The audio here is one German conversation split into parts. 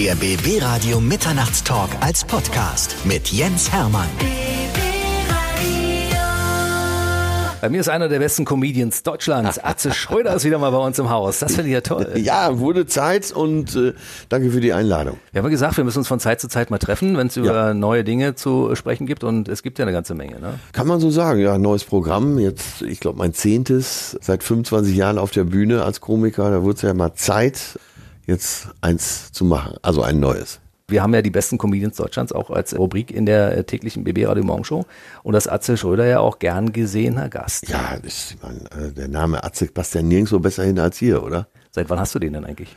Der BB Radio Mitternachtstalk als Podcast mit Jens Hermann. Bei mir ist einer der besten Comedians Deutschlands. Atze Schröder ist wieder mal bei uns im Haus. Das finde ich ja toll. Ja, wurde Zeit und äh, danke für die Einladung. Wir haben ja gesagt, wir müssen uns von Zeit zu Zeit mal treffen, wenn es über ja. neue Dinge zu sprechen gibt und es gibt ja eine ganze Menge. Ne? Kann man so sagen, ja, neues Programm. Jetzt, ich glaube, mein zehntes, seit 25 Jahren auf der Bühne als Komiker. Da wurde es ja mal Zeit, jetzt eins zu machen, also ein neues. Wir haben ja die besten Comedians Deutschlands auch als Rubrik in der äh, täglichen BB Radio Morgen Show. Und das Atze Schröder ja auch gern gesehener Gast. Ja, ich meine, äh, der Name Atze passt ja nirgendwo besser hin als hier, oder? Seit wann hast du den denn eigentlich?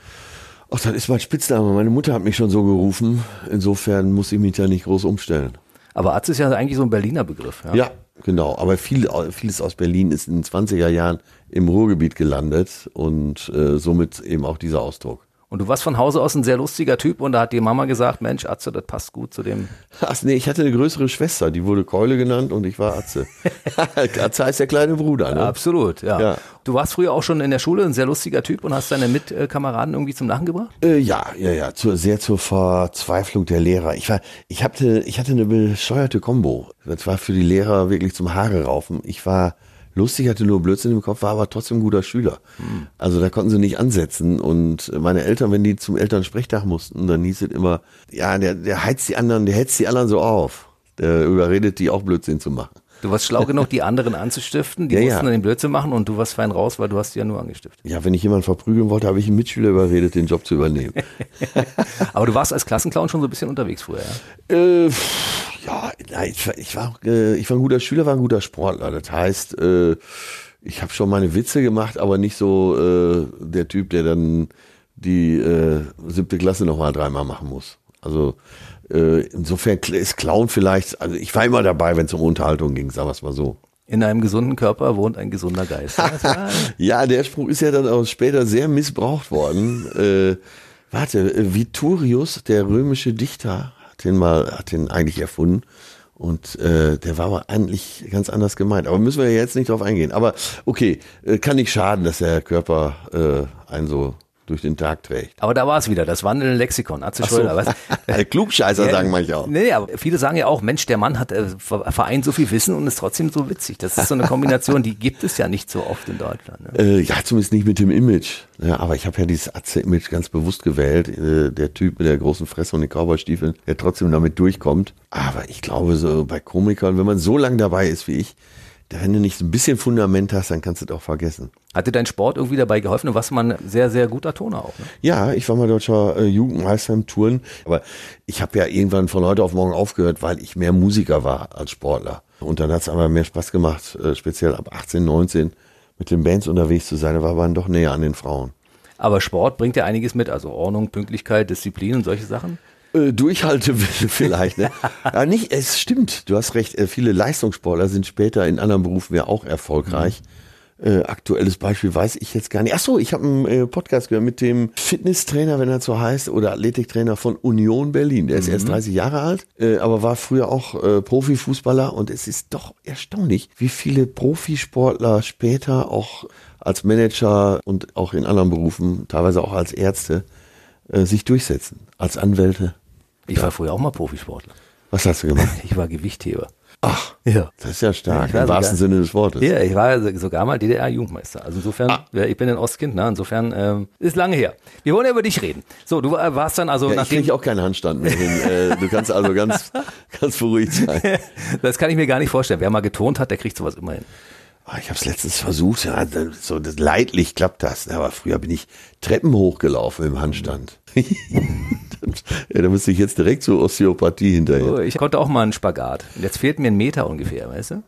Ach, das ist mein Spitzname. Meine Mutter hat mich schon so gerufen. Insofern muss ich mich da nicht groß umstellen. Aber Atze ist ja eigentlich so ein Berliner Begriff. Ja, ja genau. Aber viel, vieles aus Berlin ist in den 20er Jahren im Ruhrgebiet gelandet und äh, somit eben auch dieser Ausdruck. Und du warst von Hause aus ein sehr lustiger Typ und da hat die Mama gesagt, Mensch, Atze, das passt gut zu dem. Ach nee, ich hatte eine größere Schwester, die wurde Keule genannt und ich war Atze. Atze heißt der kleine Bruder, ne? Ja, absolut, ja. ja. Du warst früher auch schon in der Schule ein sehr lustiger Typ und hast deine Mitkameraden irgendwie zum Lachen gebracht? Äh, ja, ja, ja, zur, sehr zur Verzweiflung der Lehrer. Ich war, ich hatte, ich hatte eine bescheuerte Combo. Das war für die Lehrer wirklich zum Haare raufen. Ich war lustig, hatte nur Blödsinn im Kopf, war aber trotzdem ein guter Schüler. Mhm. Also da konnten sie nicht ansetzen. Und meine Eltern, wenn die zum Elternsprechtag mussten, dann hieß es immer, ja, der, der heizt die anderen, der hetzt die anderen so auf. Der überredet die auch Blödsinn zu machen. Du warst schlau genug, die anderen anzustiften, die ja, mussten ja. dann den Blödsinn machen und du warst fein raus, weil du hast die ja nur angestiftet. Ja, wenn ich jemanden verprügeln wollte, habe ich einen Mitschüler überredet, den Job zu übernehmen. Aber du warst als Klassenclown schon so ein bisschen unterwegs früher, ja? Äh, ja, ich, war, äh, ich war ein guter Schüler, war ein guter Sportler. Das heißt, äh, ich habe schon meine Witze gemacht, aber nicht so äh, der Typ, der dann die siebte Klasse nochmal dreimal machen muss. Also insofern ist Clown vielleicht, also ich war immer dabei, wenn es um Unterhaltung ging, sagen wir es mal so. In einem gesunden Körper wohnt ein gesunder Geist. ja, der Spruch ist ja dann auch später sehr missbraucht worden. Äh, warte, Viturius, der römische Dichter, hat den mal, hat den eigentlich erfunden. Und äh, der war aber eigentlich ganz anders gemeint. Aber müssen wir jetzt nicht drauf eingehen. Aber okay, äh, kann nicht schaden, dass der Körper äh, einen so durch den Tag trägt. Aber da war es wieder, das wandelnde Lexikon. Atze Schröder, so. Klugscheißer ja, sagen manche auch. Nee, aber viele sagen ja auch, Mensch, der Mann hat äh, vereint so viel Wissen und ist trotzdem so witzig. Das ist so eine Kombination, die gibt es ja nicht so oft in Deutschland. Ne? Äh, ja, zumindest nicht mit dem Image. Ja, aber ich habe ja dieses Atze-Image ganz bewusst gewählt. Äh, der Typ mit der großen Fresse und den Cowboystiefeln, der trotzdem damit durchkommt. Aber ich glaube, so bei Komikern, wenn man so lange dabei ist wie ich, wenn du nicht so ein bisschen Fundament hast, dann kannst du das auch vergessen. Hatte dein Sport irgendwie dabei geholfen und was man sehr, sehr guter Toner auch? Ne? Ja, ich war mal deutscher äh, Jugendmeister im Touren, aber ich habe ja irgendwann von heute auf morgen aufgehört, weil ich mehr Musiker war als Sportler. Und dann hat es aber mehr Spaß gemacht, äh, speziell ab 18, 19 mit den Bands unterwegs zu sein. Da war man doch näher an den Frauen. Aber Sport bringt ja einiges mit, also Ordnung, Pünktlichkeit, Disziplin und solche Sachen? Äh, durchhalte vielleicht. Ne? ja, nicht, es stimmt, du hast recht. Äh, viele Leistungssportler sind später in anderen Berufen ja auch erfolgreich. Mhm. Äh, aktuelles Beispiel weiß ich jetzt gar nicht. Ach so, ich habe einen äh, Podcast gehört mit dem Fitnesstrainer, wenn er so heißt, oder Athletiktrainer von Union Berlin. Der ist mhm. erst 30 Jahre alt, äh, aber war früher auch äh, Profifußballer und es ist doch erstaunlich, wie viele Profisportler später auch als Manager und auch in anderen Berufen, teilweise auch als Ärzte, äh, sich durchsetzen, als Anwälte. Ich war früher auch mal Profisportler. Was hast du gemacht? Ich war Gewichtheber. Ach, ja. das ist ja stark, im wahrsten Sinne des Wortes. Ja, ich war sogar mal DDR-Jugendmeister. Also insofern, ah. ja, ich bin ein Ostkind, ne? insofern ähm, ist lange her. Wir wollen ja über dich reden. So, du warst dann also ja, nachdem... Ich kriege auch keinen Handstand mehr hin. äh, du kannst also ganz, ganz beruhigt sein. das kann ich mir gar nicht vorstellen. Wer mal getont hat, der kriegt sowas immer hin. Ah, ich habe es letztens versucht, ja, so leidlich klappt das. Aber früher bin ich Treppen hochgelaufen im Handstand. Ja, da müsste ich jetzt direkt zur Osteopathie hinterher. Oh, ich konnte auch mal einen Spagat. Jetzt fehlt mir ein Meter ungefähr, weißt du?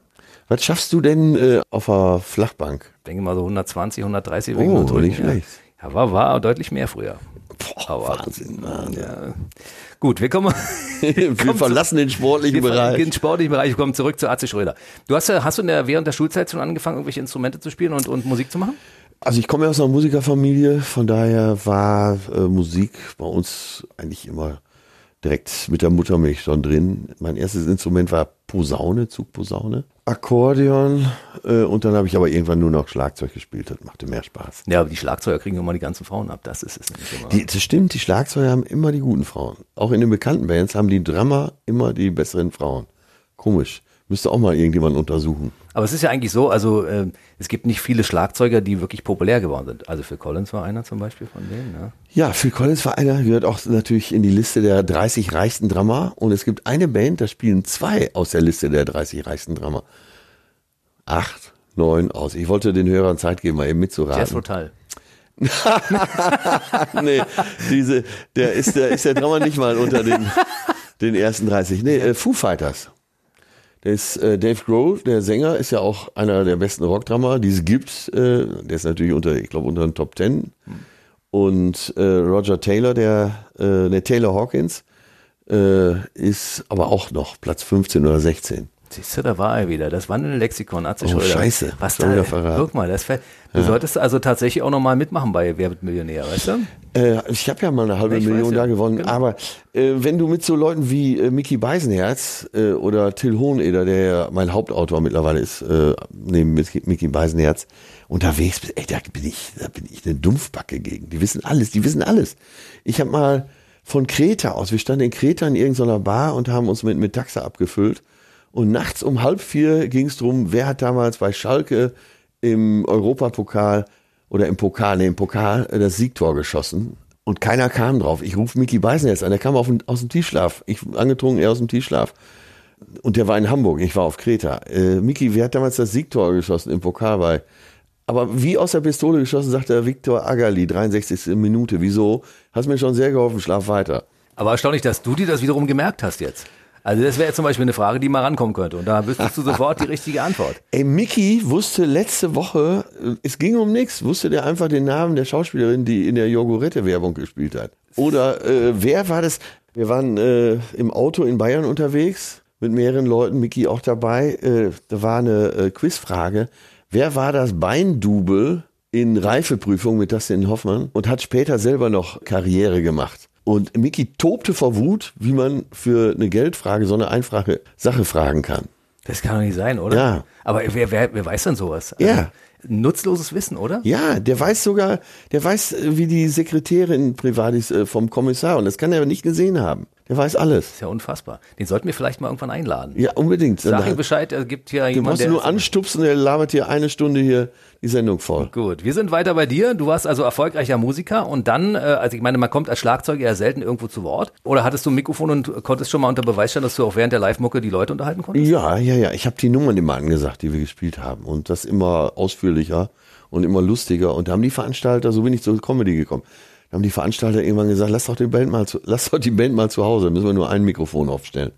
Was schaffst du denn äh, auf der Flachbank? Ich denke mal so 120, 130 Oh, nicht schlecht. Ja, war, war deutlich mehr früher. Boah, Aber, Wahnsinn, Mann. Ja. Gut, wir kommen. wir kommen verlassen den sportlichen wir Bereich. Den sportlichen Bereich. Wir kommen zurück zu Atze Schröder. Du hast, hast du der, während der Schulzeit schon angefangen, irgendwelche Instrumente zu spielen und, und Musik zu machen? Also ich komme ja aus einer Musikerfamilie, von daher war äh, Musik bei uns eigentlich immer direkt mit der Muttermilch schon drin. Mein erstes Instrument war Posaune, Zugposaune, Akkordeon äh, und dann habe ich aber irgendwann nur noch Schlagzeug gespielt. Das machte mehr Spaß. Ja, aber die Schlagzeuger kriegen immer die ganzen Frauen ab. Das ist es nämlich immer. Die, das stimmt, die Schlagzeuger haben immer die guten Frauen. Auch in den bekannten Bands haben die Drummer immer die besseren Frauen. Komisch. Müsste auch mal irgendjemand untersuchen. Aber es ist ja eigentlich so, also äh, es gibt nicht viele Schlagzeuger, die wirklich populär geworden sind. Also Phil Collins war einer zum Beispiel von denen. Ja. Ja, Phil Collins war einer, gehört auch natürlich in die Liste der 30 reichsten Drummer. Und es gibt eine Band, da spielen zwei aus der Liste der 30 reichsten Drummer. Acht, neun aus. Ich wollte den Hörern Zeit geben, mal eben mitzuraten. Jazz Rotal. nee, diese, der ist der, ist der Drummer nicht mal unter den, den ersten 30. Nee, äh, Foo Fighters. Ist äh, Dave Grohl, der Sänger, ist ja auch einer der besten Rockdrummer, die es gibt. Äh, der ist natürlich unter, ich glaube, unter den Top Ten. Und äh, Roger Taylor, der, äh, der Taylor Hawkins, äh, ist aber auch noch Platz 15 oder 16. Siehst du, da war er wieder. Das Wandeln-Lexikon hat sich Oh, scheiße. Was da? Guck mal, das fällt. Du solltest also tatsächlich auch nochmal mitmachen bei Wer wird Millionär, weißt du? Äh, ich habe ja mal eine halbe Ich Million weiß ja, da gewonnen, genau. aber äh, wenn du mit so Leuten wie äh, Mickey Beisenherz äh, oder Till Hoheneder, der ja mein Hauptautor mittlerweile ist, äh, neben Mickey Beisenherz, unterwegs bist, ey, da bin ich, da bin ich eine Dumpfbacke gegen. Die wissen alles, die wissen alles. Ich habe mal von Kreta aus, wir standen in Kreta in irgendeiner Bar und haben uns mit Metaxa abgefüllt. Und nachts um halb vier ging es drum, wer hat damals bei Schalke im Europapokal oder im Pokal, nee, im Pokal äh, das Siegtor geschossen. Und keiner kam drauf. Ich rufe Mickey Beisenherz an, der kam auf, aus dem Tiefschlaf. Ich angetrunken, er aus dem Tiefschlaf. Und der war in Hamburg, ich war auf Kreta. Äh, Mickey, wer hat damals das Siegtor geschossen im Pokal bei? Aber wie aus der Pistole geschossen, sagt der Viktor Agali, 63. Minute. Wieso? Hast mir schon sehr geholfen, schlaf weiter. Aber erstaunlich, dass du dir das wiederum gemerkt hast jetzt. Also das wäre zum Beispiel eine Frage, die mal rankommen könnte. Und da wüsstest du sofort die richtige Antwort. Ey, Mickey wusste letzte Woche, äh, es ging um nichts, wusste der einfach den Namen der Schauspielerin, die in der Jogurette-Werbung gespielt hat. Oder äh, wer war das? Wir waren äh, im Auto in Bayern unterwegs mit mehreren Leuten, Mickey auch dabei. Äh, da war eine äh, Quizfrage. Wer war das Beindubel in Reifeprüfung mit Dustin Hoffmann und hat später selber noch Karriere gemacht? Und Mickey tobte vor Wut, wie man für eine Geldfrage so eine einfache Sache fragen kann. Das kann doch nicht sein, oder? Ja. Aber wer, wer, wer weiß denn sowas? Also, Ja. Nutzloses Wissen, oder? Ja, der weiß sogar, der weiß, äh, wie die Sekretärin privat ist äh, vom Kommissar und das kann er aber nicht gesehen haben. Der weiß alles. Ist ja unfassbar. Den sollten wir vielleicht mal irgendwann einladen. Ja, unbedingt. Sag ihm Bescheid, es gibt hier Den jemanden, du der... nur anstupsen, der labert hier eine Stunde hier die Sendung voll. Gut, wir sind weiter bei dir. Du warst also erfolgreicher Musiker und dann, äh, also ich meine, man kommt als Schlagzeuger ja selten irgendwo zu Wort. Oder hattest du ein Mikrofon und konntest schon mal unter Beweis stellen, dass du auch während der Live-Mucke die Leute unterhalten konntest? Ja, ja, ja. Ich habe die Nummern immer angesagt, die wir gespielt haben. Und das immer ausführlicher und immer lustiger. Und da haben die Veranstalter, so bin ich zur Comedy gekommen, haben die Veranstalter irgendwann gesagt, lass doch die Band mal zu, lass doch die Band mal zu Hause, müssen wir nur ein Mikrofon aufstellen.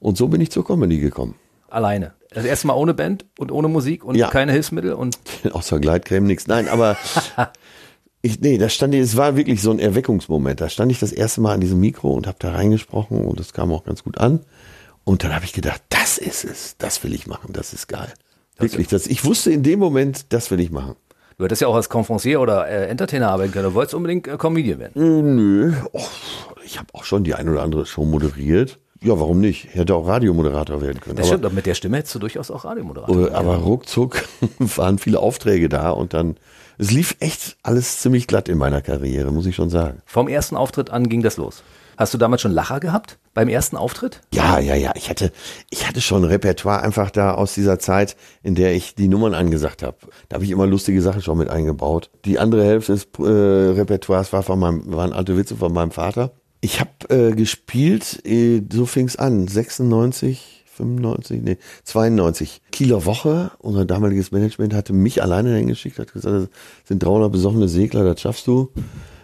Und so bin ich zur Comedy gekommen. Alleine. Das erste Mal ohne Band und ohne Musik und Ja. keine Hilfsmittel und Außer Gleitcreme nichts. Nein, aber ich, nee, da stand ich, es war wirklich so ein Erweckungsmoment. Da stand ich das erste Mal an diesem Mikro und habe da reingesprochen und das kam auch ganz gut an. Und dann habe ich gedacht, das ist es, das will ich machen, das ist geil. Wirklich, das, ich wusste in dem Moment, das will ich machen. Du hättest ja auch als Conferencier oder äh, Entertainer arbeiten können. Du wolltest unbedingt äh, Comedian werden. Äh, nö, Och, ich habe auch schon die ein oder andere Show moderiert. Ja, warum nicht? Ich hätte auch Radiomoderator werden können. Das aber, stimmt, aber mit der Stimme hättest du durchaus auch Radiomoderator. Äh, werden aber ruckzuck waren viele Aufträge da und dann, es lief echt alles ziemlich glatt in meiner Karriere, muss ich schon sagen. Vom ersten Auftritt an ging das los. Hast du damals schon Lacher gehabt beim ersten Auftritt? Ja, ja, ja. Ich hatte, ich hatte schon ein Repertoire einfach da aus dieser Zeit, in der ich die Nummern angesagt habe. Da habe ich immer lustige Sachen schon mit eingebaut. Die andere Hälfte des äh, Repertoires war von meinem, waren alte Witze von meinem Vater. Ich habe äh, gespielt, äh, so fing's an, 96, 95, nee, 92. Kieler Woche, unser damaliges Management hatte mich alleine hingeschickt, hat gesagt, das sind 300 besoffene Segler, das schaffst du.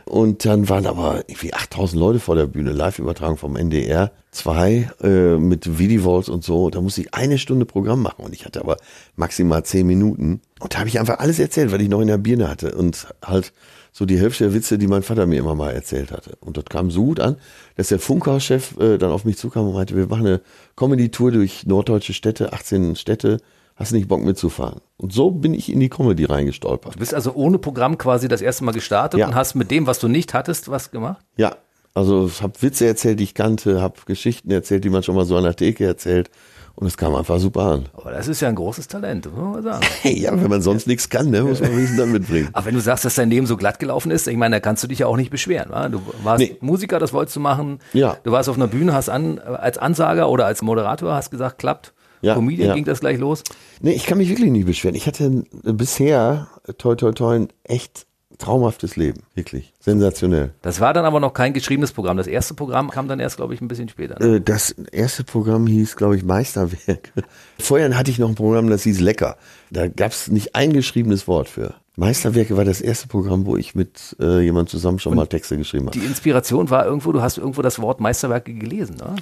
Und dann waren aber irgendwie 8000 Leute vor der Bühne, Live-Übertragung vom NDR, zwei äh, mit Vidivols und so. Da musste ich eine Stunde Programm machen und ich hatte aber maximal zehn Minuten. Und da habe ich einfach alles erzählt, was ich noch in der Birne hatte und halt so die Hälfte der Witze, die mein Vater mir immer mal erzählt hatte. Und das kam so gut an, dass der Funkhaus-Chef äh, dann auf mich zukam und meinte, wir machen eine Comedy-Tour durch norddeutsche Städte, 18 Städte. Hast du nicht Bock mitzufahren? Und so bin ich in die Comedy reingestolpert. Du bist also ohne Programm quasi das erste Mal gestartet Ja. und hast mit dem, was du nicht hattest, was gemacht? Ja, Also ich habe Witze erzählt, die ich kannte, habe Geschichten erzählt, die man schon mal so an der Theke erzählt. Und es kam einfach super an. Aber das ist ja ein großes Talent, muss man sagen. ja, wenn man sonst nichts kann, ne, muss man Wissen dann mitbringen. Aber wenn du sagst, dass dein Leben so glatt gelaufen ist, ich meine, da kannst du dich ja auch nicht beschweren. Wa? Du warst Nee. Musiker, das wolltest du machen. Ja. Du warst auf einer Bühne, hast an, als Ansager oder als Moderator hast gesagt, klappt. Ja, Comedian ja. ging das gleich los. Nee, ich kann mich wirklich nicht beschweren. Ich hatte bisher, toi, toi, toi, ein echt traumhaftes Leben. Wirklich. Sensationell. Das war dann aber noch kein geschriebenes Programm. Das erste Programm kam dann erst, glaube ich, ein bisschen später. Ne? Äh, Das erste Programm hieß, glaube ich, Meisterwerk. Vorher hatte ich noch ein Programm, das hieß Lecker. Da gab es nicht ein geschriebenes Wort für. Meisterwerke war das erste Programm, wo ich mit äh, jemand zusammen schon mal Texte geschrieben habe. Die Inspiration war irgendwo, du hast irgendwo das Wort Meisterwerke gelesen, ne?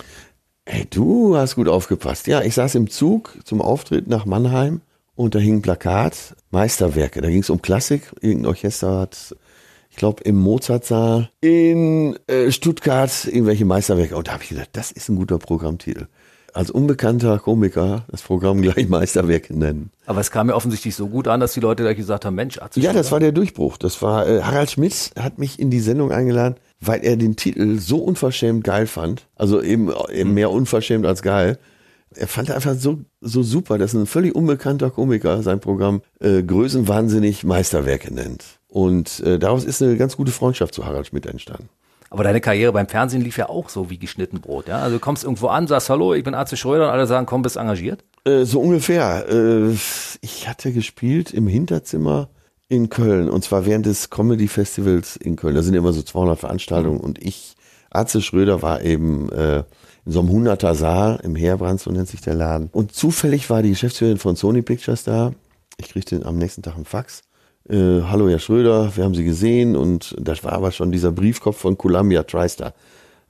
Hey, du hast gut aufgepasst. Ja, ich saß im Zug zum Auftritt nach Mannheim und da hing ein Plakat, Meisterwerke. Da ging es um Klassik. Irgendein Orchester hat, ich glaube, im Mozartsaal in äh, Stuttgart irgendwelche Meisterwerke. Und da habe ich gedacht, das ist ein guter Programmtitel. Als unbekannter Komiker das Programm gleich Meisterwerke nennen. Aber es kam ja offensichtlich so gut an, dass die Leute gleich gesagt haben, Mensch, Atze Ja, das war der Durchbruch. Das war äh, Harald Schmitz hat mich in die Sendung eingeladen, weil er den Titel so unverschämt geil fand. Also eben, eben mehr unverschämt als geil. Er fand einfach so so super, dass ein völlig unbekannter Komiker sein Programm äh, größenwahnsinnig Meisterwerke nennt. Und äh, daraus ist eine ganz gute Freundschaft zu Harald Schmidt entstanden. Aber deine Karriere beim Fernsehen lief ja auch so wie geschnitten Brot, ja? Also du kommst irgendwo an, sagst Hallo, ich bin Atze Schröder und alle sagen, komm, bist engagiert. Äh, so ungefähr. Äh, ich hatte gespielt im Hinterzimmer in Köln und zwar während des Comedy Festivals in Köln. Da sind immer so 200 Veranstaltungen und ich, Arze Schröder, war eben äh, in so einem 100er Saal im Heerbrand, so nennt sich der Laden. Und zufällig war die Geschäftsführerin von Sony Pictures da. Ich kriegte am nächsten Tag einen Fax. Äh, Hallo Herr Schröder, wir haben Sie gesehen und das war aber schon dieser Briefkopf von Columbia TriStar.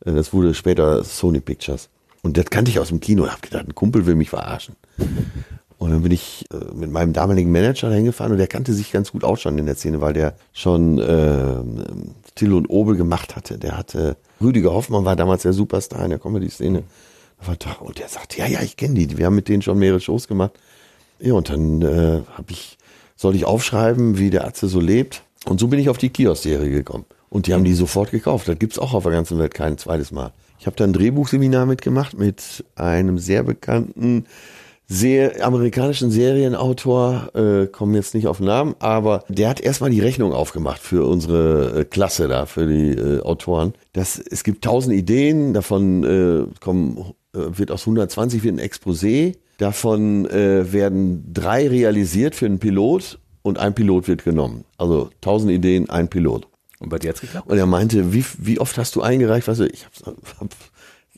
Äh, das wurde später Sony Pictures. Und das kannte ich aus dem Kino und habe gedacht, ein Kumpel will mich verarschen. Und dann bin ich äh, mit meinem damaligen Manager dahin gefahren und der kannte sich ganz gut aus schon in der Szene, weil der schon äh, Till und Obel gemacht hatte. Der hatte, Rüdiger Hoffmann war damals der Superstar in der Comedy-Szene. Und der sagte, ja, ja, ich kenne die. Wir haben mit denen schon mehrere Shows gemacht. Ja, und dann äh, habe ich, soll ich aufschreiben, wie der Atze so lebt. Und so bin ich auf die Kiosk-Serie gekommen. Und die haben die sofort gekauft. Das gibt's auch auf der ganzen Welt kein zweites Mal. Ich habe dann ein Drehbuchseminar mitgemacht mit einem sehr bekannten, sehr amerikanischen Serienautor, äh, kommen jetzt nicht auf den Namen, aber der hat erstmal die Rechnung aufgemacht für unsere äh, Klasse da, für die äh, Autoren. Das, es gibt tausend Ideen, davon äh, kommen, äh, wird aus 120 wird ein Exposé, davon äh, werden drei realisiert für einen Pilot und ein Pilot wird genommen. Also tausend Ideen, ein Pilot. Und bei dir hat's geklappt? Und er meinte, wie, wie oft hast du eingereicht? Weißt du, ich habe hab,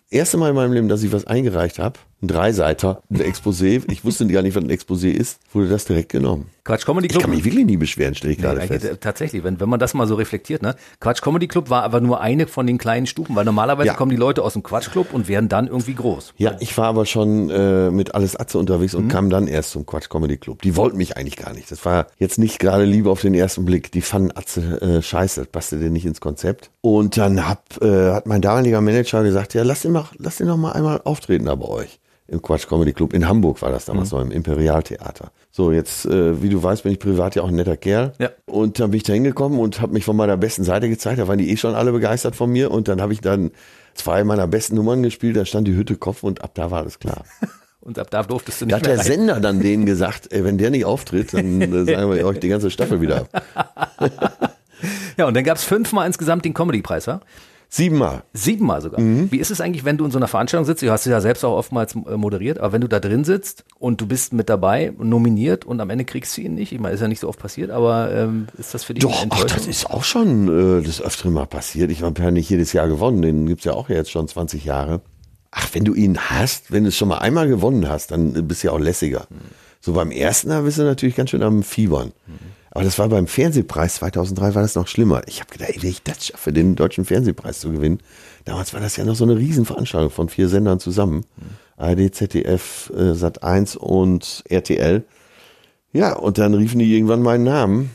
erste Mal in meinem Leben, dass ich was eingereicht habe, ein Dreiseiter, ein Exposé. Ich wusste gar nicht, was ein Exposé ist, wurde das direkt genommen. Quatsch Comedy Ich Club. kann mich wirklich nie beschweren, stelle ich Nee, gerade fest. tatsächlich, wenn, wenn man das mal so reflektiert, ne? Quatsch Comedy Club war aber nur eine von den kleinen Stufen, weil normalerweise Ja. kommen die Leute aus dem Quatsch Club und werden dann irgendwie groß. Ja, ich war aber schon äh, mit Alles Atze unterwegs Mhm. und kam dann erst zum Quatsch Comedy Club. Die wollten mich eigentlich gar nicht. Das war jetzt nicht gerade Liebe auf den ersten Blick. Die fanden Atze äh, scheiße, das passte dir nicht ins Konzept. Und dann hab, äh, hat mein damaliger Manager gesagt, ja, lass den, mal, lass den noch mal einmal auftreten da bei euch. Im Quatsch Comedy Club. In Hamburg war das damals Mhm. noch, im Imperialtheater. So, jetzt, äh, wie du weißt, bin ich privat ja auch ein netter Kerl. Ja. Und dann bin ich da hingekommen und habe mich von meiner besten Seite gezeigt. Da waren die eh schon alle begeistert von mir. Und dann habe ich dann zwei meiner besten Nummern gespielt. Da stand die Hütte Kopf und ab da war alles klar. Und ab da durftest du Da nicht hat mehr der rein. Sender dann denen gesagt, ey, wenn der nicht auftritt, dann äh, sagen wir euch die ganze Staffel wieder ab. Ja, und dann gab's fünfmal insgesamt den Comedy-Preis, wa? Siebenmal. Siebenmal sogar. Mhm. Wie ist es eigentlich, wenn du in so einer Veranstaltung sitzt? Du hast es ja selbst auch oftmals äh, moderiert, aber wenn du da drin sitzt und du bist mit dabei, nominiert und am Ende kriegst du ihn nicht, ich meine, ist ja nicht so oft passiert, aber ähm, ist das für dich Doch, eine ach, das ist auch schon äh, des Öfteren mal passiert. Ich habe ja nicht jedes Jahr gewonnen, den gibt's ja auch jetzt schon 20 Jahre. Ach, wenn du ihn hast, wenn du es schon mal einmal gewonnen hast, dann äh, bist du ja auch lässiger. So beim ersten Mal bist du natürlich ganz schön am Fiebern. Aber das war beim Fernsehpreis 2003 war das noch schlimmer. Ich habe gedacht, ey, wenn ich das schaffe, den deutschen Fernsehpreis zu gewinnen. Damals war das ja noch so eine Riesenveranstaltung von vier Sendern zusammen. ARD, ZDF, äh, Sat1 und RTL. Ja, und dann riefen die irgendwann meinen Namen.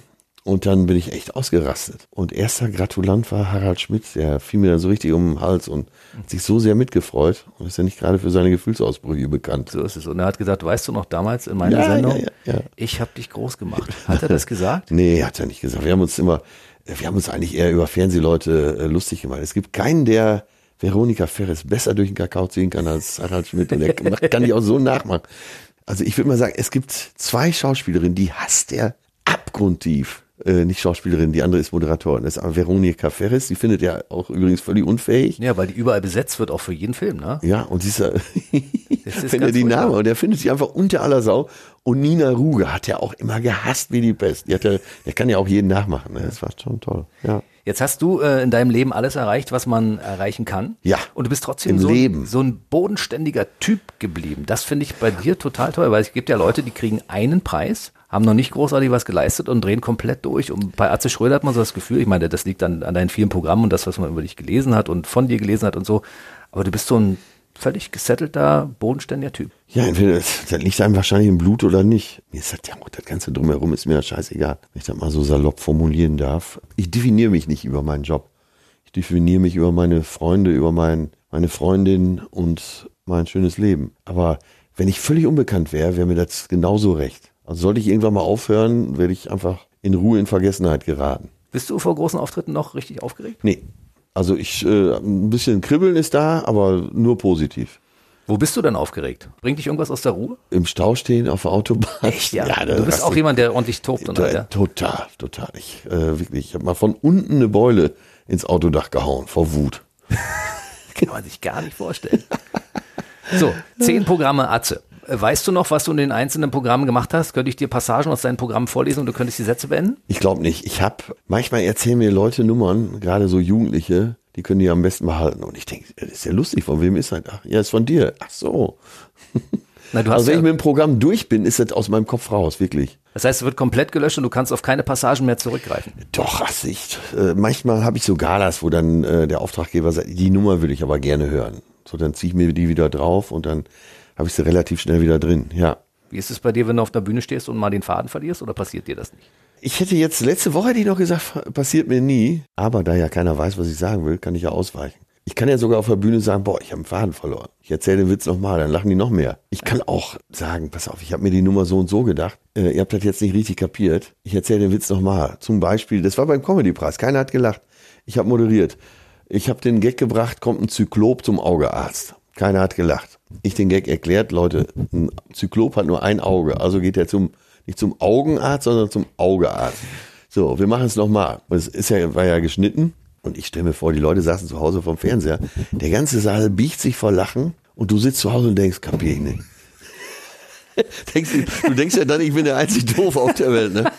Und dann bin ich echt ausgerastet. Und erster Gratulant war Harald Schmidt, der fiel mir dann so richtig um den Hals und hat sich so sehr mitgefreut. Und ist ja nicht gerade für seine Gefühlsausbrüche bekannt. So ist es. Und er hat gesagt, weißt du noch damals in meiner Ja, Sendung, ja, ja, ich habe dich groß gemacht. Hat er das gesagt? Nee, hat er nicht gesagt. Wir haben uns immer, wir haben uns eigentlich eher über Fernsehleute äh, lustig gemacht. Es gibt keinen, der Veronika Ferres besser durch den Kakao ziehen kann als Harald Schmidt und der kann die auch so nachmachen. Also ich würde mal sagen, es gibt zwei Schauspielerinnen, die hasst er abgrundtief. Äh, nicht Schauspielerin, die andere ist Moderatorin. Das ist aber Veronika Ferres, die findet er auch übrigens völlig unfähig. Ja, weil die überall besetzt wird, auch für jeden Film, ne? Ja, und sie ist, ja- ist er ganz die. Name, und er findet sie einfach unter aller Sau. Und Nina Ruge hat ja auch immer gehasst wie die Pest. Die hat ja, der kann ja auch jeden nachmachen. Ne? Das war schon toll. Ja. Jetzt hast du äh, in deinem Leben alles erreicht, was man erreichen kann. Ja. Und du bist trotzdem so, so ein bodenständiger Typ geblieben. Das finde ich bei dir total toll, weil es gibt ja Leute, die kriegen einen Preis, haben noch nicht großartig was geleistet und drehen komplett durch. Und bei Atze Schröder hat man so das Gefühl, ich meine, das liegt an, an deinen vielen Programmen und das, was man über dich gelesen hat und von dir gelesen hat und so. Aber du bist so ein völlig gesettelter, bodenständiger Typ. Ja, entweder das, liegt einem wahrscheinlich im Blut oder nicht. Mir ist das ja auch das Ganze drumherum ist mir das scheißegal, wenn ich das mal so salopp formulieren darf. Ich definiere mich nicht über meinen Job. Ich definiere mich über meine Freunde, über mein, meine Freundin und mein schönes Leben. Aber wenn ich völlig unbekannt wäre, wäre mir das genauso recht. Also sollte ich irgendwann mal aufhören, werde ich einfach in Ruhe in Vergessenheit geraten. Bist du vor großen Auftritten noch richtig aufgeregt? Nee. Also ich, äh, ein bisschen Kribbeln ist da, aber nur positiv. Wo bist du denn aufgeregt? Bringt dich irgendwas aus der Ruhe? Im Stau stehen auf der Autobahn. Echt, ja. da du bist auch jemand, der ordentlich tobt und ja. Total, total. Ich, äh, wirklich, ich habe mal von unten eine Beule ins Autodach gehauen, vor Wut. Kann man sich gar nicht vorstellen. So, zehn Programme Atze. Äh, Weißt du noch, was du in den einzelnen Programmen gemacht hast? Könnte ich dir Passagen aus deinen Programmen vorlesen und du könntest die Sätze beenden? Ich glaube nicht. Ich habe, manchmal erzählen mir Leute Nummern, gerade so Jugendliche, die können die am besten behalten. Und ich denke, das ist ja lustig, von wem ist das? Ach, ja, ist von dir. Ach so. Na, Also wenn ja, ich mit dem Programm durch bin, ist das aus meinem Kopf raus, wirklich. das heißt, es wird komplett gelöscht und du kannst auf keine Passagen mehr zurückgreifen. Doch, ach, ich, äh, manchmal habe ich so Galas, wo dann äh, der Auftraggeber sagt, die Nummer würde ich aber gerne hören. So, dann ziehe ich mir die wieder drauf und dann habe ich sie relativ schnell wieder drin. Ja. Wie ist es bei dir, wenn du auf der Bühne stehst und mal den Faden verlierst oder passiert dir das nicht? Ich hätte jetzt, letzte Woche hätte ich noch gesagt, passiert mir nie. Aber da ja keiner weiß, was ich sagen will, kann ich ja ausweichen. Ich kann ja sogar auf der Bühne sagen, boah, ich habe einen Faden verloren. Ich erzähle den Witz nochmal, dann lachen die noch mehr. Ich kann auch sagen, pass auf, ich habe mir die Nummer so und so gedacht. Äh, ihr habt das jetzt nicht richtig kapiert. Ich erzähle den Witz nochmal. Zum Beispiel, das war beim Comedy-Preis, keiner hat gelacht. Ich habe moderiert. Ich habe den Gag gebracht, kommt ein Zyklop zum Augearzt. Keiner hat gelacht. Ich den Gag erklärt, Leute, ein Zyklop hat nur ein Auge, also geht er zum, nicht zum Augenarzt, sondern zum Augearzt. So, wir machen es nochmal. Es ist ja, war ja geschnitten. Und ich stelle mir vor, die Leute saßen zu Hause vom Fernseher. Der ganze Saal biegt sich vor Lachen und du sitzt zu Hause und denkst, kapier ich nicht. denkst, du, du denkst ja dann, ich bin der einzig doof auf der Welt, ne?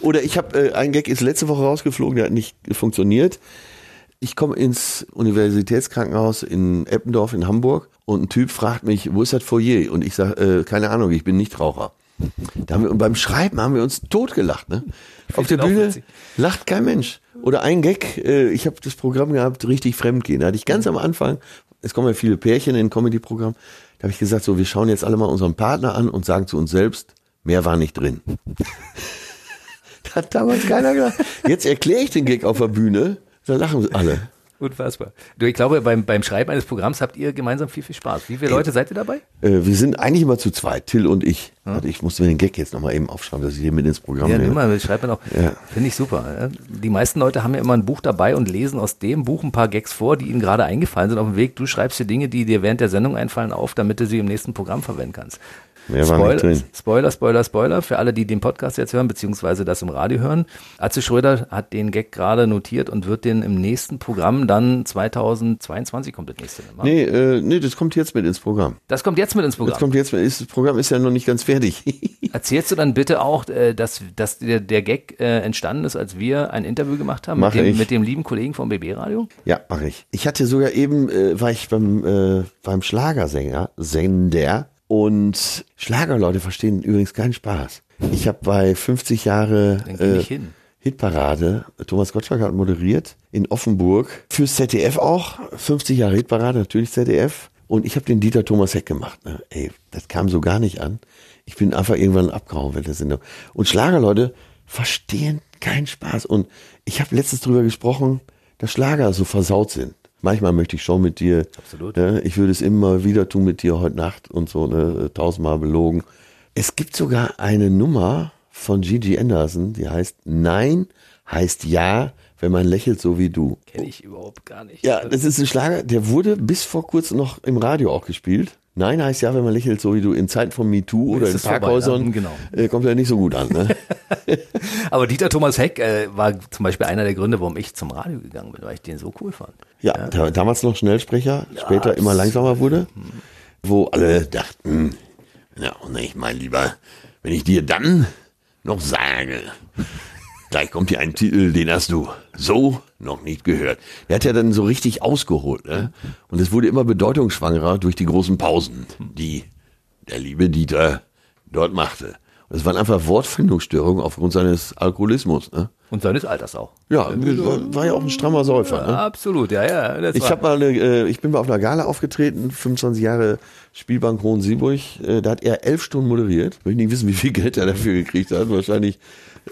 Oder ich habe, äh, ein Gag ist letzte Woche rausgeflogen, der hat nicht funktioniert. Ich komme ins Universitätskrankenhaus in Eppendorf in Hamburg und ein Typ fragt mich, wo ist das Foyer? Und ich sage, äh, keine Ahnung, ich bin Nichtraucher. Da haben wir, und beim Schreiben haben wir uns totgelacht. Ne? Auf der Bühne lacht kein Mensch. Oder ein Gag, äh, ich habe das Programm gehabt, richtig fremdgehen. Da hatte ich ganz am Anfang, es kommen ja viele Pärchen in Comedy-Programm, da habe ich gesagt, so, wir schauen jetzt alle mal unseren Partner an und sagen zu uns selbst, mehr war nicht drin. da hat damals keiner gedacht. Jetzt erkläre ich den Gag auf der Bühne, da lachen alle. Unfassbar. Du, ich glaube, beim, beim Schreiben eines Programms habt ihr gemeinsam viel, viel Spaß. Wie viele Leute seid ihr dabei? Äh, wir sind eigentlich immer zu zweit, Till und ich. Warte, ich musste mir den Gag jetzt nochmal eben aufschreiben, dass ich hier mit ins Programm Ja, nehme. nimm mal, schreibt man auch. Ja. Finde ich super. Die meisten Leute haben ja immer ein Buch dabei und lesen aus dem Buch ein paar Gags vor, die ihnen gerade eingefallen sind auf dem Weg. Du schreibst dir Dinge, die dir während der Sendung einfallen, auf, damit du sie im nächsten Programm verwenden kannst. Mehr war nicht drin. Spoiler, Spoiler, Spoiler, für alle, die den Podcast jetzt hören, beziehungsweise das im Radio hören. Atze Schröder hat den Gag gerade notiert und wird den im nächsten Programm dann 2022 kommt das nächste. Ne? Nee, äh, nee, das kommt jetzt mit ins Programm. Das kommt jetzt mit ins Das Programm. kommt jetzt mit, ist, das Programm ist ja noch nicht ganz fertig. Erzählst du dann bitte auch, äh, dass, dass der, der Gag äh, entstanden ist, als wir ein Interview gemacht haben mit Mache dem, ich. mit dem lieben Kollegen vom BB-Radio? ja, mache ich. Ich hatte sogar eben, äh, war ich beim, äh, beim Schlagersänger, Sender. Und Schlagerleute verstehen übrigens keinen Spaß. Ich habe bei 50 Jahre hin. Hitparade, Thomas Gottschalk hat moderiert in Offenburg, fürs ZDF auch, 50 Jahre Hitparade, natürlich ZDF. Und ich habe den Dieter Thomas Heck gemacht. Ne? Ey, das kam so gar nicht an. Ich bin einfach irgendwann abgehauen mit der Sendung. Und Schlagerleute verstehen keinen Spaß. Und ich habe letztens drüber gesprochen, dass Schlager so versaut sind. Manchmal möchte ich schon mit dir. Absolut. Ne? Ich würde es immer wieder tun mit dir heute Nacht und so, ne? tausendmal belogen. Es gibt sogar eine Nummer von Gigi Anderson, die heißt Nein heißt ja, wenn man lächelt so wie du. Kenne ich überhaupt gar nicht. Ja, das ist ein Schlager, der wurde bis vor kurzem noch im Radio auch gespielt. Nein heißt ja, wenn man lächelt so wie du. In Zeiten von MeToo oder in vorbei, Parkhäusern ja, genau. äh, kommt er nicht so gut an. Ne? Aber Dieter Thomas Heck äh, war zum Beispiel einer der Gründe, warum ich zum Radio gegangen bin, weil ich den so cool fand. Ja, da, damals noch Schnellsprecher, später immer langsamer wurde, wo alle dachten, ja, nicht, mein Lieber, wenn ich dir dann noch sage, gleich kommt hier ein Titel, den hast du so noch nicht gehört. Der hat ja dann so richtig ausgeholt, ne? Und es wurde immer bedeutungsschwangerer durch die großen Pausen, die der liebe Dieter dort machte. Und es waren einfach Wortfindungsstörungen aufgrund seines Alkoholismus, ne? Und seines Alters auch. Ja, war, war ja auch ein strammer Säufer, ne? Absolut, ja, ja. Ich habe mal eine, äh, ich bin mal auf einer Gala aufgetreten, 25 Jahre Spielbank Hohen-Sieburg. Äh, da hat er elf Stunden moderiert. Will ich nicht wissen, wie viel Geld er dafür gekriegt hat. Wahrscheinlich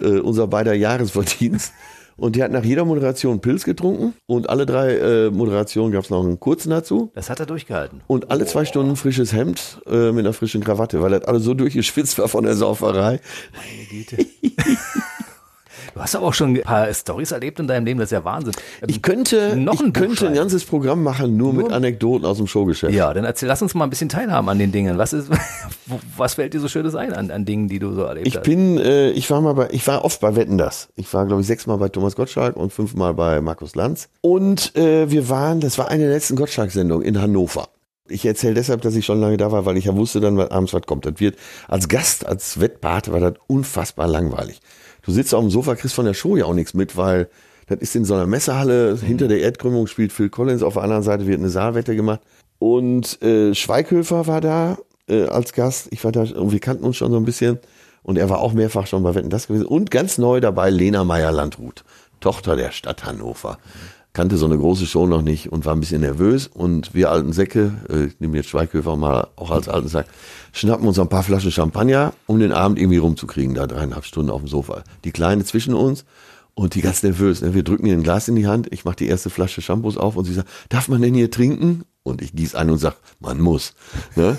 äh, unser beider Jahresverdienst. Und der hat nach jeder Moderation Pilz getrunken und alle drei äh, Moderationen gab es noch einen kurzen dazu. das hat er durchgehalten. Und alle zwei Stunden frisches Hemd äh, mit einer frischen Krawatte, weil das alles so durchgeschwitzt war von der Sauferei. Du hast aber auch schon ein paar Stories erlebt in deinem Leben, das ist ja Wahnsinn. Ähm, Ich könnte, Noch ein ich könnte ein ganzes Programm machen, nur, mit Anekdoten aus dem Showgeschäft. ja, dann erzähl, lass uns mal ein bisschen teilhaben an den Dingen. Was ist, was fällt dir so Schönes ein an, an Dingen, die du so erlebt Ich hast? bin, äh, ich war mal bei, ich war oft bei Wetten das. Ich war, glaube ich, sechsmal bei Thomas Gottschalk und fünfmal bei Markus Lanz. Und äh, wir waren, das war eine der letzten Gottschalk-Sendungen in Hannover. Ich erzähle deshalb, dass ich schon lange da war, weil ich ja wusste dann, was abends was kommt. Das wird als Gast, als Wettpate war das unfassbar langweilig. Du sitzt auf dem Sofa, kriegst von der Show ja auch nichts mit, weil das ist in so einer Messehalle. Hinter der Erdkrümmung spielt Phil Collins, auf der anderen Seite wird eine Saalwette gemacht. Und äh, Schweighöfer war da äh, als Gast. Ich war da und wir kannten uns schon so ein bisschen. Und er war auch mehrfach schon bei Wetten das gewesen. Und ganz neu dabei Lena Meyer-Landrut, Tochter der Stadt Hannover. Kannte so eine große Show noch nicht und war ein bisschen nervös. Und wir alten Säcke, äh, ich nehme jetzt Schweighöfer mal auch als alten Sack, schnappen uns ein paar Flaschen Champagner, um den Abend irgendwie rumzukriegen, da dreieinhalb Stunden auf dem Sofa. Die Kleine zwischen uns und die ganz nervös. Ne? Wir drücken ihr ein Glas in die Hand, ich mache die erste Flasche Shampoos auf und sie sagt, darf man denn hier trinken? Und ich gieß ein und sag, man muss. Ne?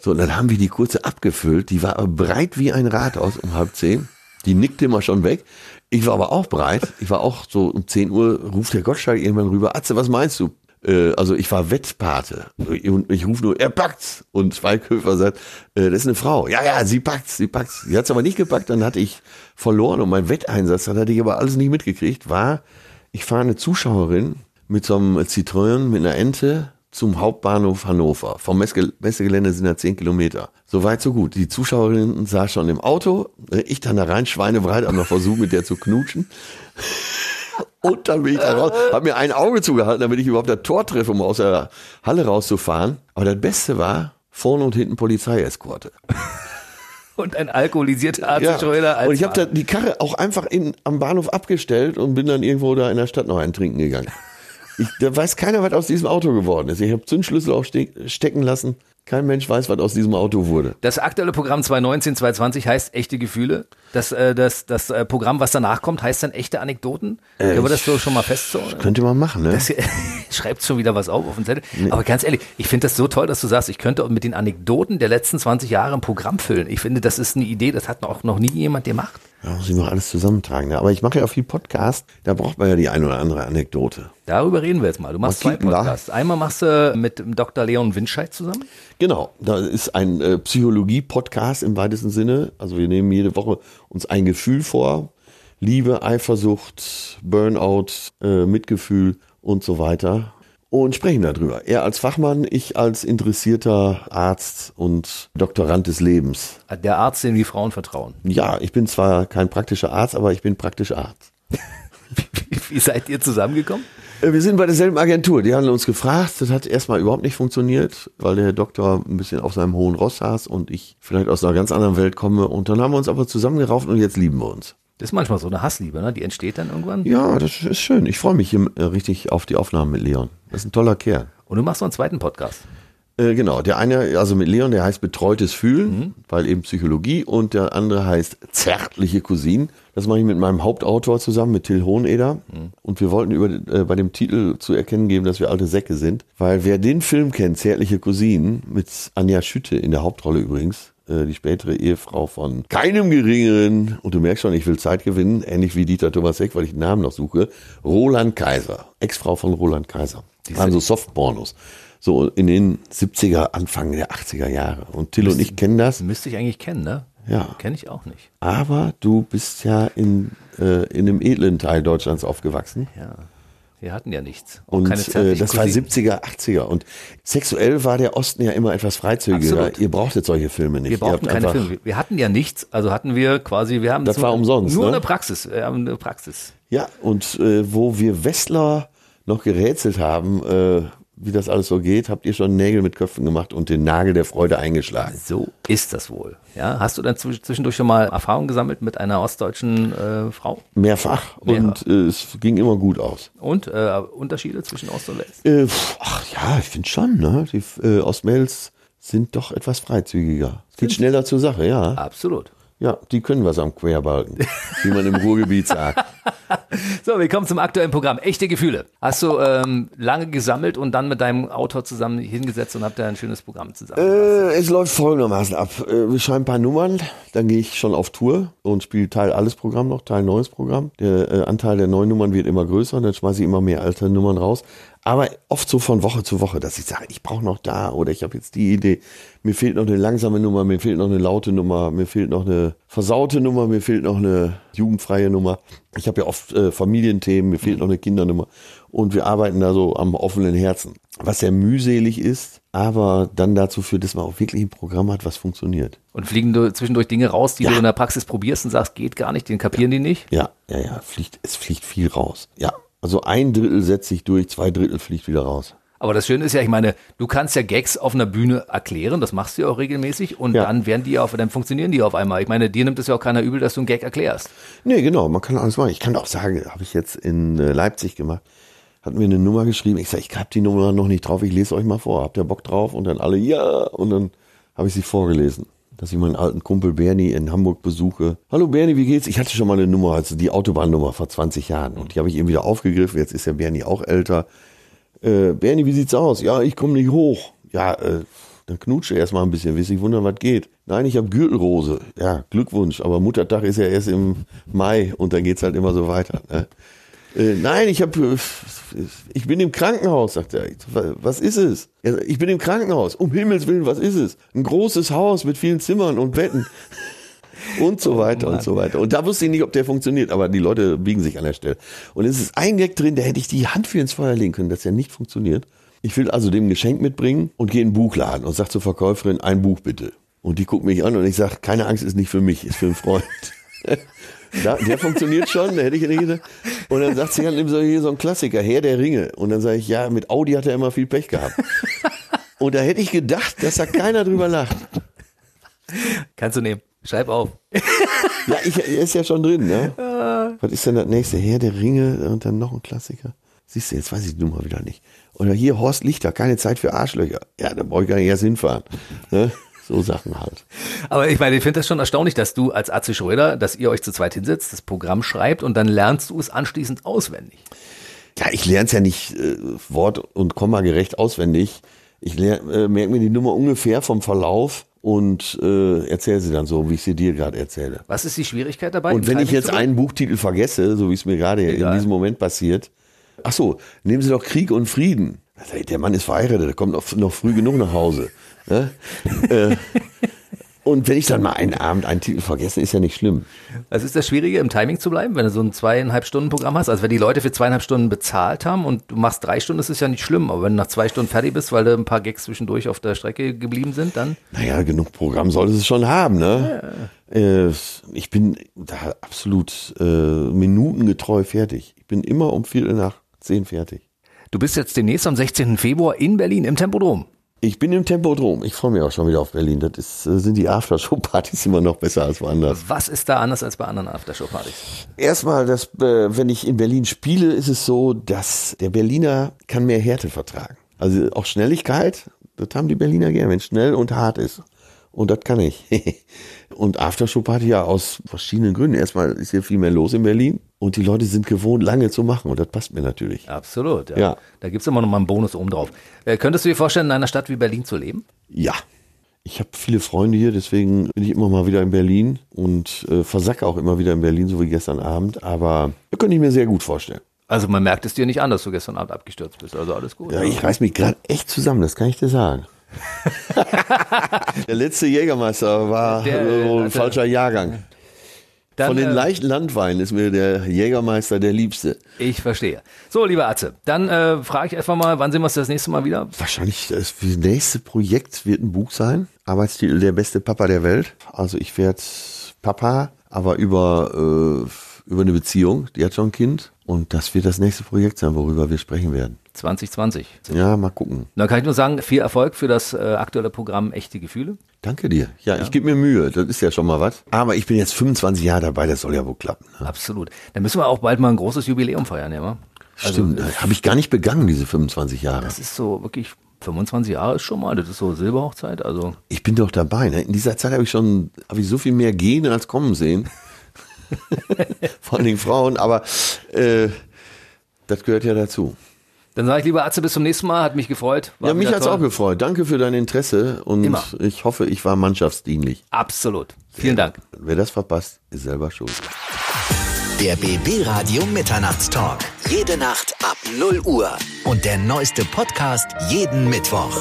So, und dann haben wir die kurze abgefüllt, die war breit wie ein Rathaus um halb zehn. Die nickte immer schon weg. Ich war aber auch breit. Ich war auch so um 10 Uhr, ruft der Gottschalk irgendwann rüber, Atze, was meinst du? Äh, also ich war Wettpate. Und ich rufe nur, er packt's. Und Schweighöfer sagt, äh, das ist eine Frau. Ja, ja, sie packt's, sie packt's. Sie hat's aber nicht gepackt, dann hatte ich verloren und mein Wetteinsatz, das hatte ich aber alles nicht mitgekriegt, war, ich fahre eine Zuschauerin mit so einem Citroën, mit einer Ente zum Hauptbahnhof Hannover. Vom Messe Messegelände sind da 10 Kilometer. So weit, so gut. Die Zuschauerin saß schon im Auto, ich dann da rein, schweinebreit, hab noch versucht, mit der zu knutschen. Und dann bin ich da raus, hab mir ein Auge zugehalten, damit ich überhaupt das Tor treffe, um aus der Halle rauszufahren. Aber das Beste war, vorne und hinten Polizeieskorte. Und ein alkoholisierter Arzt als und ich habe da die Karre auch einfach in, am Bahnhof abgestellt und bin dann irgendwo da in der Stadt noch einen trinken gegangen. Ich, da weiß keiner, was aus diesem Auto geworden ist. Ich habe Zündschlüssel auch ste stecken lassen. Kein Mensch weiß, was aus diesem Auto wurde. Das aktuelle Programm 2019, 2020 heißt Echte Gefühle. Das, äh, das, das äh, Programm, was danach kommt, heißt dann Echte Anekdoten. Können wir das so schon mal fest so? Könnte man machen, ne? Das, schreibt schon wieder was auf auf den Zettel. Aber ganz ehrlich, ich finde das so toll, dass du sagst, ich könnte mit den Anekdoten der letzten 20 Jahre ein Programm füllen. Ich finde, das ist eine Idee, das hat auch noch nie jemand gemacht. Ja, muss ich noch alles zusammentragen. Ne? Aber ich mache ja auch viel Podcast. Da braucht man ja die eine oder andere Anekdote. Darüber reden wir jetzt mal. Du machst Was zwei denn da? Podcasts. Einmal machst du mit Dr. Leon Winscheid zusammen. Genau, da ist ein äh, Psychologie-Podcast im weitesten Sinne. Also wir nehmen jede Woche uns ein Gefühl vor. Liebe, Eifersucht, Burnout, äh, Mitgefühl und so weiter. Und sprechen darüber. Er als Fachmann, ich als interessierter Arzt und Doktorand des Lebens. Der Arzt, dem die Frauen vertrauen. Ja, ich bin zwar kein praktischer Arzt, aber ich bin praktischer Arzt. Wie, wie seid ihr zusammengekommen? Äh, Wir sind bei derselben Agentur. Die haben uns gefragt. Das hat erstmal überhaupt nicht funktioniert, weil der Doktor ein bisschen auf seinem hohen Ross saß und ich vielleicht aus einer ganz anderen Welt komme. Und dann haben wir uns aber zusammengerauft und jetzt lieben wir uns. Das ist manchmal so eine Hassliebe, ne? Die entsteht dann irgendwann. Ja, das ist schön. Ich freue mich hier, äh, richtig auf die Aufnahmen mit Leon. Das ist ein toller Kerl. Und du machst noch einen zweiten Podcast. Äh, genau, der eine, also mit Leon, der heißt Betreutes Fühlen, weil eben Psychologie und der andere heißt Zärtliche Cousinen. Das mache ich mit meinem Hauptautor zusammen, mit Till Hoheneder. Und wir wollten über, äh, bei dem Titel zu erkennen geben, dass wir alte Säcke sind. Weil wer den Film kennt, Zärtliche Cousinen, mit Anja Schütte in der Hauptrolle übrigens, äh, die spätere Ehefrau von keinem geringeren, und du merkst schon, ich will Zeit gewinnen, ähnlich wie Dieter Thomas Heck, weil ich den Namen noch suche, Roland Kaiser, Ex-Frau von Roland Kaiser. Die waren so Softpornos. So in den 70er, Anfang der 80er Jahre. Und Till und ich kennen das. Müsste ich eigentlich kennen, ne? Ja. Kenne ich auch nicht. Aber du bist ja in, äh, in einem edlen Teil Deutschlands aufgewachsen. Ja. Wir hatten ja nichts. Auch Und äh, das war Cousinen. 70er, 80er. Und sexuell war der Osten ja immer etwas freizügiger. Absolut. Ihr brauchtet solche Filme nicht. Wir brauchten keine Filme. Wir hatten ja nichts, also hatten wir quasi, wir haben Das war umsonst, Nur ne? eine Praxis. Wir haben eine Praxis. Ja, und äh, wo wir Westler noch gerätselt haben, äh, wie das alles so geht, habt ihr schon Nägel mit Köpfen gemacht und den Nagel der Freude eingeschlagen. So ist das wohl. Ja, hast du dann zwisch- zwischendurch schon mal Erfahrung gesammelt mit einer ostdeutschen äh, Frau? Mehrfach. Und äh, es ging immer gut aus. Und äh, Unterschiede zwischen Ost und West? Äh, ach ja, ich finde schon, ne? Die äh, Ostmails sind doch etwas freizügiger. Es geht schneller zur Sache, ja. Absolut. Ja, die können was am Querbalken, wie man im Ruhrgebiet sagt. So, wir kommen zum aktuellen Programm. Echte Gefühle. Hast du ähm, lange gesammelt und dann mit deinem Autor zusammen hingesetzt und habt ihr ein schönes Programm zusammen? Äh, es läuft folgendermaßen ab. Äh, wir schreiben ein paar Nummern, dann gehe ich schon auf Tour und spiele Teil alles Programm noch, Teil neues Programm. Der äh, Anteil der neuen Nummern wird immer größer, dann schmeiße ich immer mehr alte Nummern raus. Aber oft so von Woche zu Woche, dass ich sage, ich brauche noch da oder ich habe jetzt die Idee, mir fehlt noch eine langsame Nummer, mir fehlt noch eine laute Nummer, mir fehlt noch eine versaute Nummer, mir fehlt noch eine jugendfreie Nummer. Ich habe ja oft äh, Familienthemen, mir fehlt noch eine Kindernummer. Und wir arbeiten da so am offenen Herzen. Was sehr mühselig ist, aber dann dazu führt, dass man auch wirklich ein Programm hat, was funktioniert. Und fliegen du zwischendurch Dinge raus, die Ja. du in der Praxis probierst und sagst, geht gar nicht, den kapieren die nicht? Ja, ja, ja, fliegt, es fliegt viel raus. Ja, also ein Drittel setzt sich durch, zwei Drittel fliegt wieder raus. Aber das Schöne ist ja, ich meine, du kannst ja Gags auf einer Bühne erklären, das machst du ja auch regelmäßig und Ja. dann werden die auf, dann funktionieren die auf einmal. Ich meine, dir nimmt es ja auch keiner übel, dass du einen Gag erklärst. Nee, genau, man kann alles machen. Ich kann auch sagen, habe ich jetzt in äh, Leipzig gemacht, hatten wir eine Nummer geschrieben. Ich sage, ich habe die Nummer noch nicht drauf, ich lese euch mal vor. Habt ihr Bock drauf? Und dann alle, ja. Und dann habe ich sie vorgelesen. Dass ich meinen alten Kumpel Bernie in Hamburg besuche. Hallo Bernie, wie geht's? Ich hatte schon mal eine Nummer, also die Autobahnnummer vor 20 Jahren. Und die habe ich eben wieder aufgegriffen. Jetzt ist ja Bernie auch älter. Äh, Bernie, wie sieht's aus? Ja, ich komme nicht hoch. Ja, äh, dann knutsche erst mal ein bisschen, will sich wundern, was geht. Nein, ich habe Gürtelrose. Ja, Glückwunsch. Aber Muttertag ist ja erst im Mai und dann geht's halt immer so weiter. Ne? Äh, nein, ich habe, ich bin im Krankenhaus, sagt er. Ich so, "Wa- Was ist es? Ich bin im Krankenhaus. Um Himmels Willen, was ist es? Ein großes Haus mit vielen Zimmern und Betten. Und so weiter und so weiter. Und da wusste ich nicht, ob der funktioniert, aber die Leute biegen sich an der Stelle. Und es ist ein Gag drin, da hätte ich die Hand für ins Feuer legen können, dass der nicht funktioniert. Ich will also dem ein Geschenk mitbringen und gehe in den Buchladen und sag zur Verkäuferin, ein Buch bitte. Und die guckt mich an und ich sage, keine Angst, ist nicht für mich, ist für einen Freund. Da, der funktioniert schon, da hätte ich nicht gedacht. Und dann sagt sie, ja, nimm so hier so ein Klassiker, Herr der Ringe. Und dann sage ich, ja, mit Audi hat er immer viel Pech gehabt. Und da hätte ich gedacht, dass da keiner drüber lacht. Kannst du nehmen. Schreib auf. Ja, ich, er ist ja schon drin, ne? Was ist denn das nächste? Herr der Ringe und dann noch ein Klassiker. Siehst du, jetzt weiß ich die Nummer wieder nicht. Oder hier Horst Lichter, keine Zeit für Arschlöcher. Ja, da brauche ich gar nicht erst hinfahren. Ne? So Sachen halt. Aber ich meine, ich finde das schon erstaunlich, dass du als Atze Schröder, dass ihr euch zu zweit hinsetzt, das Programm schreibt und dann lernst du es anschließend auswendig. Ja, ich lerne es ja nicht äh, wort- und Komma gerecht auswendig. Ich lern, äh, merke mir die Nummer ungefähr vom Verlauf und äh, erzähle sie dann so, wie ich sie dir gerade erzähle. Was ist die Schwierigkeit dabei? Und wenn ich jetzt einen Buchtitel vergesse, so wie es mir gerade in diesem Moment passiert, ach so, nehmen Sie doch Krieg und Frieden. Der Mann ist verheiratet, der kommt noch, noch früh genug nach Hause. Ne? äh, und wenn ich dann mal einen Abend einen Titel vergesse, ist ja nicht schlimm. Was ist das Schwierige, im Timing zu bleiben, wenn du so ein zweieinhalb Stunden Programm hast? Also wenn die Leute für zweieinhalb Stunden bezahlt haben und du machst drei Stunden, ist es ja nicht schlimm. Aber wenn du nach zwei Stunden fertig bist, weil da ein paar Gags zwischendurch auf der Strecke geblieben sind, dann Naja, genug Programm sollte es schon haben, ne? Äh, ich bin da absolut äh, minutengetreu fertig. Ich bin immer um Viertel nach zehn fertig. Du bist jetzt demnächst am 16. Februar in Berlin im Tempodrom. Ich bin im Tempodrom. Ich freue mich auch schon wieder auf Berlin. Das ist, äh, sind die Aftershow-Partys immer noch besser als woanders. Was ist da anders als bei anderen Aftershow-Partys? Erstmal, das, äh, wenn ich in Berlin spiele, ist es so, dass der Berliner kann mehr Härte vertragen. Also auch Schnelligkeit, das haben die Berliner gerne, wenn es schnell und hart ist. Und das kann ich. und Aftershow-Party ja aus verschiedenen Gründen. Erstmal ist hier viel mehr los in Berlin und die Leute sind gewohnt, lange zu machen und das passt mir natürlich. Absolut, ja. Ja. Da gibt's immer noch mal einen Bonus oben drauf. Äh, könntest du dir vorstellen, in einer Stadt wie Berlin zu leben? Ja. Ich habe viele Freunde hier, deswegen bin ich immer mal wieder in Berlin und äh, versacke auch immer wieder in Berlin, so wie gestern Abend. Aber das könnte ich mir sehr gut vorstellen. Also man merkt es dir nicht an, dass du gestern Abend abgestürzt bist. Also alles gut. Ja, ich reiß mich gerade echt zusammen, das kann ich dir sagen. der letzte Jägermeister war Der, äh, äh, ein also- falscher Jahrgang. Dann, Von den äh, leichten Landweinen ist mir der Jägermeister der Liebste. Ich verstehe. So, lieber Atze, dann äh, frage ich einfach mal, wann sehen wir uns das nächste Mal wieder? Wahrscheinlich das nächste Projekt wird ein Buch sein. Arbeitstitel Der beste Papa der Welt. Also ich werde Papa, aber über, äh, über eine Beziehung. Die hat schon ein Kind. Und das wird das nächste Projekt sein, worüber wir sprechen werden. 2020. Ja, mal gucken. Dann kann ich nur sagen, viel Erfolg für das äh, aktuelle Programm Echte Gefühle. Danke dir. Ja, ich gebe mir Mühe. Das ist ja schon mal was. Aber ich bin jetzt 25 Jahre dabei. Das soll ja wohl klappen. Ne? Absolut. Dann müssen wir auch bald mal ein großes Jubiläum feiern, ja? wa? Stimmt. das habe ich gar nicht begangen, diese 25 Jahre. Das ist so wirklich 25 Jahre ist schon mal, das ist so Silberhochzeit, also Ich bin doch dabei. Ne? In dieser Zeit habe ich schon habe ich so viel mehr gehen als kommen sehen. Vor allen Dingen Frauen. Aber äh, das gehört ja dazu. Dann sage ich lieber Atze, bis zum nächsten Mal, hat mich gefreut. War ja, mich hat's toll. auch gefreut. Danke für dein Interesse und Immer. ich hoffe, ich war mannschaftsdienlich. Absolut. Vielen Dank. Wer das verpasst, ist selber schuld. Der BB Radio Mitternachtstalk. Jede Nacht ab 0 Uhr. Und der neueste Podcast jeden Mittwoch.